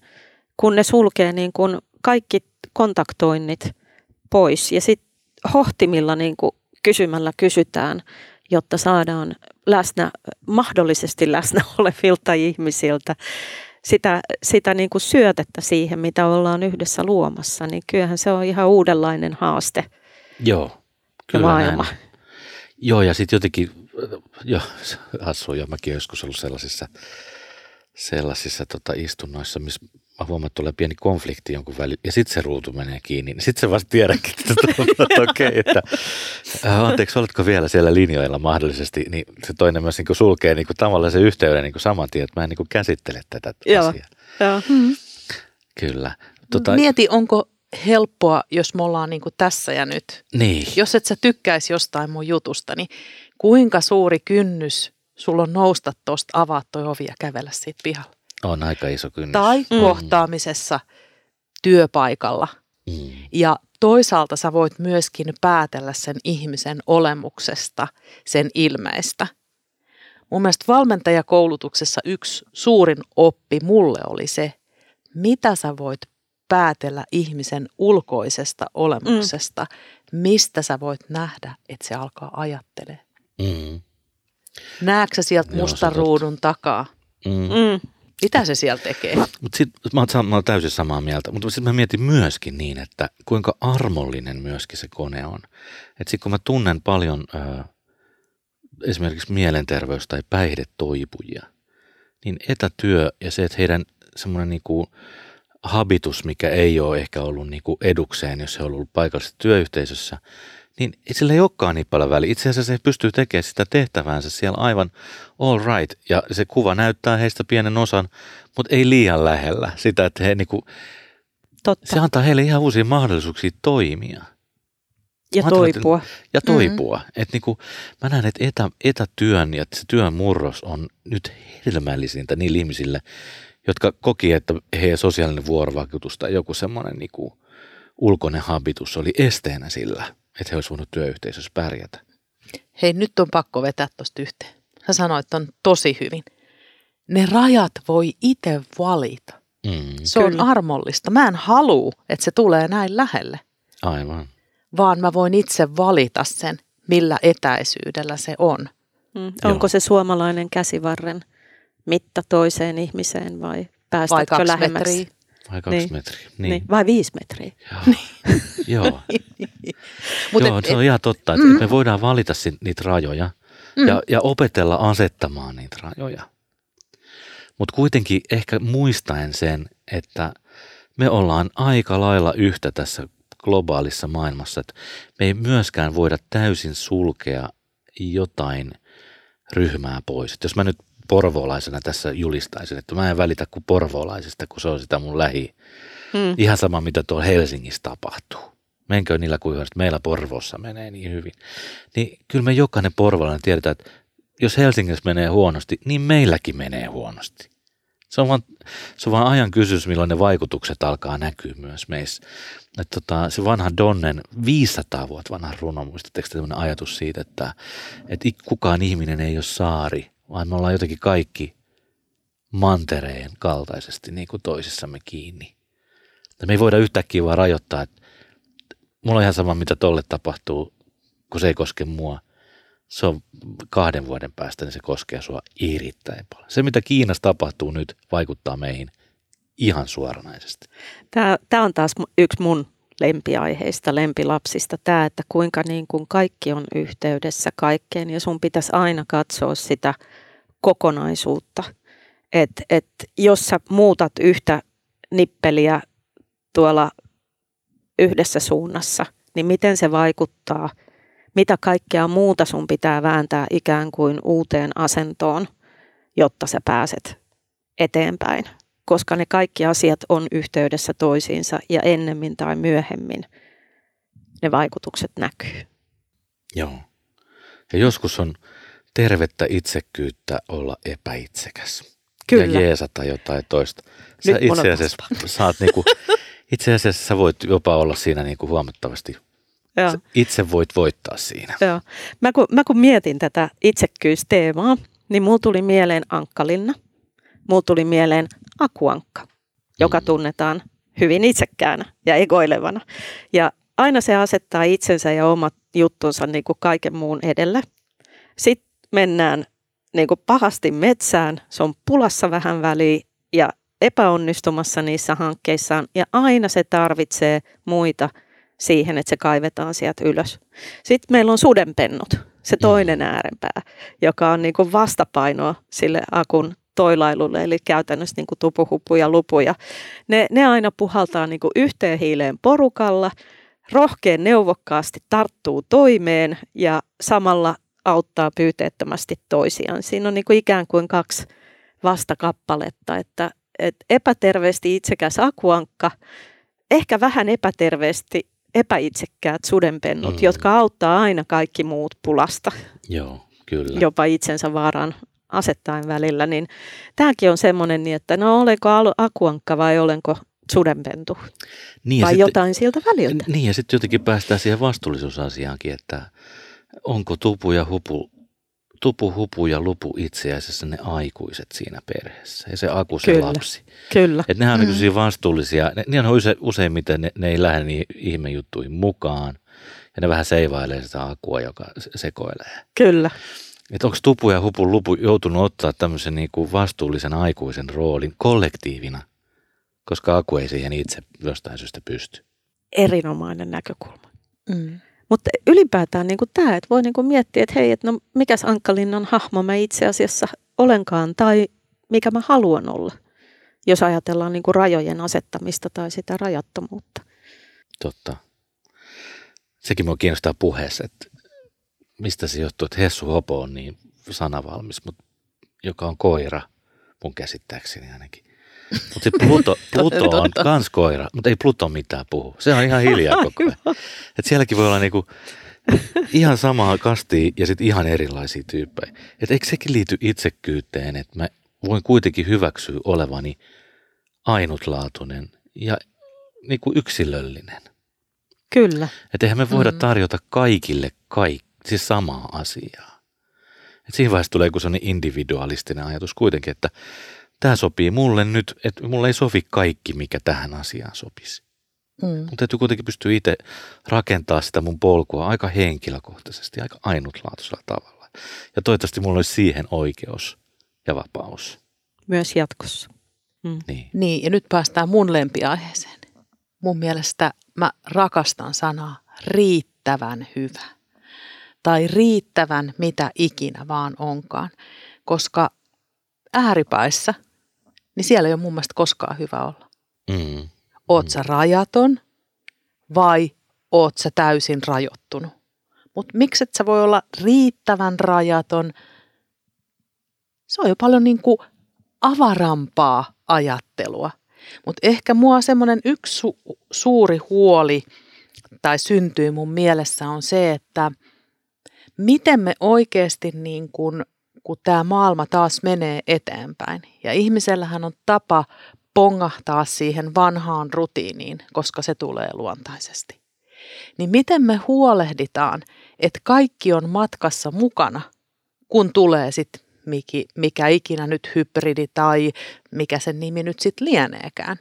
kun ne sulkee niin kuin kaikki kontaktoinnit pois ja sitten hohtimilla niin kuin kysymällä kysytään, jotta saadaan läsnä, mahdollisesti läsnä <laughs> olevilta ihmisiltä sitä, sitä niin kuin syötettä siihen, mitä ollaan yhdessä luomassa, niin kyllähän se on ihan uudenlainen haaste. Joo, kyllä maailma. Näin. Joo, ja sitten jotenkin, joo, <laughs> hassua, jo mäkin joskus ollut sellaisissa, sellaisissa tota, istunnoissa, missä mä huomaan, että tulee pieni konflikti jonkun välillä, ja sitten se ruutu menee kiinni, niin sitten se vasta tiedäkin, <laughs> että okei, okay, että äh, anteeksi, oletko vielä siellä linjoilla mahdollisesti, niin se toinen myös niin kuin sulkee niin kuin tavallaan se yhteyden niin kuin saman tien, että mä en niin kuin käsittele tätä Joo. asiaa. Joo. Mm. Kyllä. Tota, Mieti, onko helppoa, jos me ollaan niin kuin tässä ja nyt. Niin. Jos et sä tykkäisi jostain mun jutusta, niin kuinka suuri kynnys sulla on nousta tuosta, avaa toi ovi ja kävellä siitä pihalla? On aika iso kynnys. Tai mm. kohtaamisessa työpaikalla. Mm. Ja toisaalta sä voit myöskin päätellä sen ihmisen olemuksesta, sen ilmeistä. Mun mielestä valmentajakoulutuksessa yksi suurin oppi mulle oli se, mitä sä voit päätellä ihmisen ulkoisesta olemuksesta, mm. mistä sä voit nähdä, että se alkaa ajattelee. Mm. Näetkö sieltä mustan ruudun takaa? Mm. Mm. Mitä se siellä tekee? Mut sit, mä, oon, mä oon täysin samaa mieltä, mutta sitten mä mietin myöskin niin, että kuinka armollinen myöskin se kone on. Että sitten kun mä tunnen paljon ö, esimerkiksi mielenterveys- tai päihdetoipujia, niin etätyö ja se, että heidän semmoinen niinku habitus, mikä ei ole ehkä ollut niinku edukseen, jos he on ollut paikallisessa työyhteisössä, niin sillä ei olekaan niin paljon väliä. Itse asiassa se pystyy tekemään sitä tehtäväänsä siellä aivan all right. Ja se kuva näyttää heistä pienen osan, mutta ei liian lähellä sitä, että he niinku, Totta. se antaa heille ihan uusia mahdollisuuksia toimia. Ja mä toipua. Ja toipua. Mm-hmm. Et niinku, mä näen, että etä, etätyön ja se työn murros on nyt hedelmällisintä niille ihmisille, jotka koki, että heidän sosiaalinen vuorovaikutus tai joku semmoinen niinku ulkoinen habitus oli esteenä sillä, että he olisivat voinut työyhteisössä pärjätä. Hei, nyt on pakko vetää tuosta yhteen. Sä sanoit on tosi hyvin. Ne rajat voi itse valita. Mm, se kyllä. on armollista. Mä en halua, että se tulee näin lähelle. Aivan. Vaan mä voin itse valita sen, millä etäisyydellä se on. Mm. Onko se suomalainen käsivarren mitta toiseen ihmiseen vai päästätkö vai lähemmäksi? Metriä. Vai kaksi niin. metriä. Niin. niin. Vai viisi metriä. Joo, <laughs> Joo. <laughs> Joo et, se on ihan totta, että mm. me voidaan valita niitä rajoja mm. ja, ja opetella asettamaan niitä rajoja. Mutta kuitenkin ehkä muistaen sen, että me ollaan aika lailla yhtä tässä globaalissa maailmassa, että me ei myöskään voida täysin sulkea jotain ryhmää pois. Et jos mä nyt porvoolaisena tässä julistaisin, että mä en välitä kuin porvoolaisesta, kun se on sitä mun lähi. Hmm. Ihan sama, mitä tuolla Helsingissä tapahtuu. Menkö niillä kuin että meillä Porvossa menee niin hyvin. Niin kyllä me jokainen porvolainen tiedetään, että jos Helsingissä menee huonosti, niin meilläkin menee huonosti. Se on vaan, se on vaan ajan kysymys, milloin ne vaikutukset alkaa näkyä myös meissä. Että tota, se vanha Donnen 500 vuotta vanha runo, muistatteko tämmöinen ajatus siitä, että, että kukaan ihminen ei ole saari, vaan me ollaan jotenkin kaikki mantereen kaltaisesti niin kuin toisissamme kiinni. Me ei voida yhtäkkiä vaan rajoittaa, että mulla on ihan sama, mitä tolle tapahtuu, kun se ei koske mua. Se on kahden vuoden päästä, niin se koskee sua erittäin paljon. Se, mitä Kiinassa tapahtuu nyt, vaikuttaa meihin ihan suoranaisesti. Tämä, tämä on taas yksi mun lempiaiheista, lempilapsista, tämä, että kuinka niin kuin kaikki on yhteydessä kaikkeen ja sun pitäisi aina katsoa sitä kokonaisuutta. Että et jos sä muutat yhtä nippeliä tuolla yhdessä suunnassa, niin miten se vaikuttaa, mitä kaikkea muuta sun pitää vääntää ikään kuin uuteen asentoon, jotta sä pääset eteenpäin koska ne kaikki asiat on yhteydessä toisiinsa ja ennemmin tai myöhemmin ne vaikutukset näkyy. Joo. Ja joskus on tervettä itsekkyyttä olla epäitsekäs. Kyllä. Ja jeesata jotain toista. Sä Nyt itse asiassa <laughs> saat niinku, itse asiassa sä voit jopa olla siinä niinku huomattavasti Joo. itse voit voittaa siinä. Joo. Mä, kun, mä kun mietin tätä itsekkyysteemaa, niin mulla tuli mieleen Ankkalinna. Mulla tuli mieleen akuankka, joka mm. tunnetaan hyvin itsekkäänä ja egoilevana. Ja aina se asettaa itsensä ja omat juttunsa niin kuin kaiken muun edelle. Sitten mennään niin kuin pahasti metsään, se on pulassa vähän väliin ja epäonnistumassa niissä hankkeissaan ja aina se tarvitsee muita siihen, että se kaivetaan sieltä ylös. Sitten meillä on sudenpennut, se toinen mm. äärenpää, joka on niin kuin vastapainoa sille akun toilailulle, eli käytännössä niin kuin ja lupuja. Ne, ne aina puhaltaa niin kuin yhteen hiileen porukalla, rohkeen neuvokkaasti tarttuu toimeen ja samalla auttaa pyyteettömästi toisiaan. Siinä on niin kuin ikään kuin kaksi vastakappaletta, että, että epäterveesti itsekäs akuankka, ehkä vähän epäterveesti epäitsekkäät sudenpennut, mm. jotka auttaa aina kaikki muut pulasta. Joo, kyllä. Jopa itsensä vaaraan asettaen välillä, niin tämäkin on semmoinen, niin että no olenko akuankka vai olenko sudenpentu niin vai sit, jotain siltä väliltä. Niin ja sitten jotenkin päästään siihen vastuullisuusasiaankin, että onko tupu ja hupu, tupu, hupu ja lupu itse asiassa ne aikuiset siinä perheessä ja se aku se kyllä, lapsi. Kyllä. Että nehän on mm. vastuullisia, ne, ne on use, useimmiten ne, ne ei lähde niin ihmejuttuihin mukaan ja ne vähän seivailee sitä akua, joka sekoilee. Kyllä. Että onko Tupu ja Hupu Lupu joutunut ottaa tämmöisen niin kuin vastuullisen aikuisen roolin kollektiivina, koska Aku ei siihen itse jostain syystä pysty? Erinomainen näkökulma. Mm. Mutta ylipäätään niin tämä, että voi niin kuin miettiä, että hei, että no mikäs Ankkalinnan hahmo mä itse asiassa olenkaan tai mikä mä haluan olla, jos ajatellaan niin kuin rajojen asettamista tai sitä rajattomuutta. Totta. Sekin minua kiinnostaa puheessa, että mistä se johtuu, että Hessu Hopo on niin sanavalmis, mutta joka on koira, mun käsittääkseni ainakin. Mutta sitten Pluto, <laughs> Pluto on kans koira, mutta ei Pluto mitään puhu. Se on ihan hiljaa <laughs> koko ajan. Et sielläkin voi olla niinku ihan samaa kastia ja sitten ihan erilaisia tyyppejä. Et eikö sekin liity itsekkyyteen, että mä voin kuitenkin hyväksyä olevani ainutlaatuinen ja niinku yksilöllinen. Kyllä. Että eihän me voida mm. tarjota kaikille kaikki siis samaa asiaa. Et siinä vaiheessa tulee joku individualistinen ajatus kuitenkin, että tämä sopii mulle nyt, että mulle ei sovi kaikki, mikä tähän asiaan sopisi. Mm. Mutta täytyy kuitenkin pystyä itse rakentaa sitä mun polkua aika henkilökohtaisesti, aika ainutlaatuisella tavalla. Ja toivottavasti mulla olisi siihen oikeus ja vapaus. Myös jatkossa. Mm. Niin. niin, ja nyt päästään mun lempiaiheeseen. Mun mielestä mä rakastan sanaa riittävän hyvä tai riittävän mitä ikinä vaan onkaan. Koska ääripäissä, niin siellä ei ole mun mielestä koskaan hyvä olla. Mm. Oot sä rajaton vai oot sä täysin rajoittunut? Mutta mikset sä voi olla riittävän rajaton? Se on jo paljon niin kuin avarampaa ajattelua. Mutta ehkä mua semmoinen yksi su- suuri huoli tai syntyy mun mielessä on se, että – miten me oikeasti niin kuin, kun tämä maailma taas menee eteenpäin ja ihmisellähän on tapa pongahtaa siihen vanhaan rutiiniin, koska se tulee luontaisesti. Niin miten me huolehditaan, että kaikki on matkassa mukana, kun tulee sitten mikä, mikä ikinä nyt hybridi tai mikä sen nimi nyt sitten lieneekään.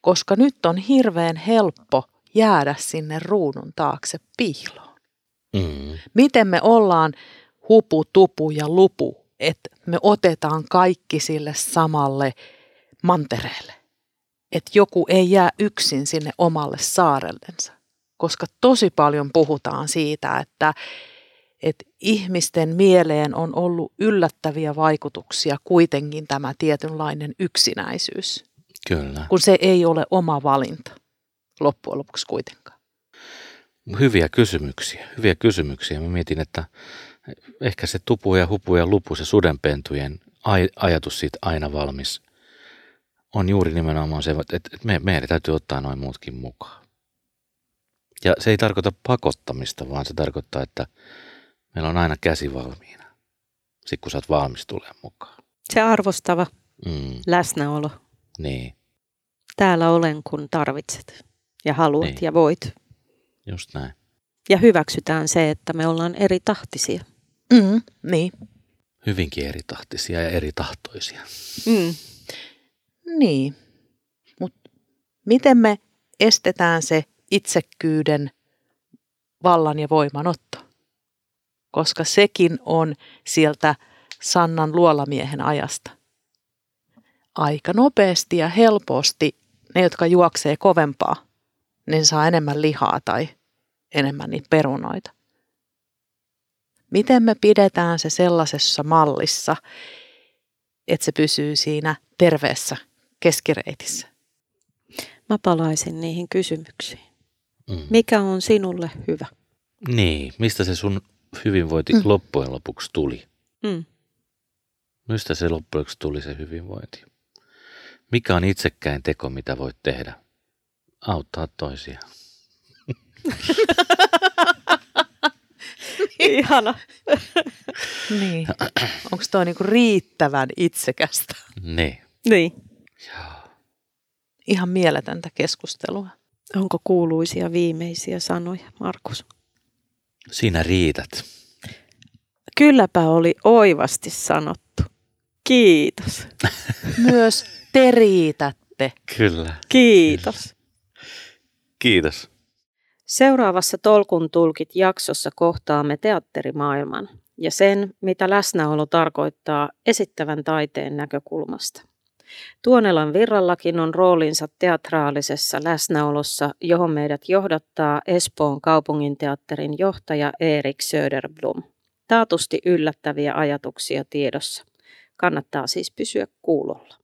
Koska nyt on hirveän helppo jäädä sinne ruudun taakse piiloon. Mm. Miten me ollaan hupu, tupu ja lupu, että me otetaan kaikki sille samalle mantereelle. Että joku ei jää yksin sinne omalle saarellensa. Koska tosi paljon puhutaan siitä, että, että ihmisten mieleen on ollut yllättäviä vaikutuksia kuitenkin tämä tietynlainen yksinäisyys. Kyllä. Kun se ei ole oma valinta loppujen lopuksi kuitenkaan. Hyviä kysymyksiä, hyviä kysymyksiä. Mä mietin, että ehkä se tupu ja hupu ja lupu, se sudenpentujen ajatus siitä aina valmis, on juuri nimenomaan se, että me, meidän täytyy ottaa noin muutkin mukaan. Ja se ei tarkoita pakottamista, vaan se tarkoittaa, että meillä on aina käsi valmiina, sitten kun sä oot valmis tulemaan mukaan. Se arvostava mm. läsnäolo. Niin. Täällä olen, kun tarvitset ja haluat niin. ja voit. Just näin. Ja hyväksytään se, että me ollaan eri tahtisia. Mm, niin. Hyvinkin eri tahtisia ja eri tahtoisia. Mm. Niin. Mutta miten me estetään se itsekkyyden vallan ja voimanotto? Koska sekin on sieltä Sannan luolamiehen ajasta. aika nopeasti ja helposti ne, jotka juoksee kovempaa, niin saa enemmän lihaa tai enemmän niitä perunoita. Miten me pidetään se sellaisessa mallissa, että se pysyy siinä terveessä keskireitissä? Mä palaisin niihin kysymyksiin. Mm. Mikä on sinulle hyvä? Niin, mistä se sun hyvinvointi mm. loppujen lopuksi tuli? Mm. Mistä se loppujen lopuksi tuli se hyvinvointi? Mikä on itsekkäin teko, mitä voit tehdä? Auttaa toisia. <laughs> Ihana. niin. Onko toi niinku riittävän itsekästä? Niin. Niin. Joo. Ihan mieletöntä keskustelua. Onko kuuluisia viimeisiä sanoja, Markus? Sinä riität. Kylläpä oli oivasti sanottu. Kiitos. <laughs> Myös te riitätte. Kyllä. Kiitos. Kiitos. Seuraavassa Tolkun tulkit jaksossa kohtaamme teatterimaailman ja sen, mitä läsnäolo tarkoittaa esittävän taiteen näkökulmasta. Tuonelan virrallakin on roolinsa teatraalisessa läsnäolossa, johon meidät johdattaa Espoon kaupunginteatterin johtaja Erik Söderblom. Taatusti yllättäviä ajatuksia tiedossa. Kannattaa siis pysyä kuulolla.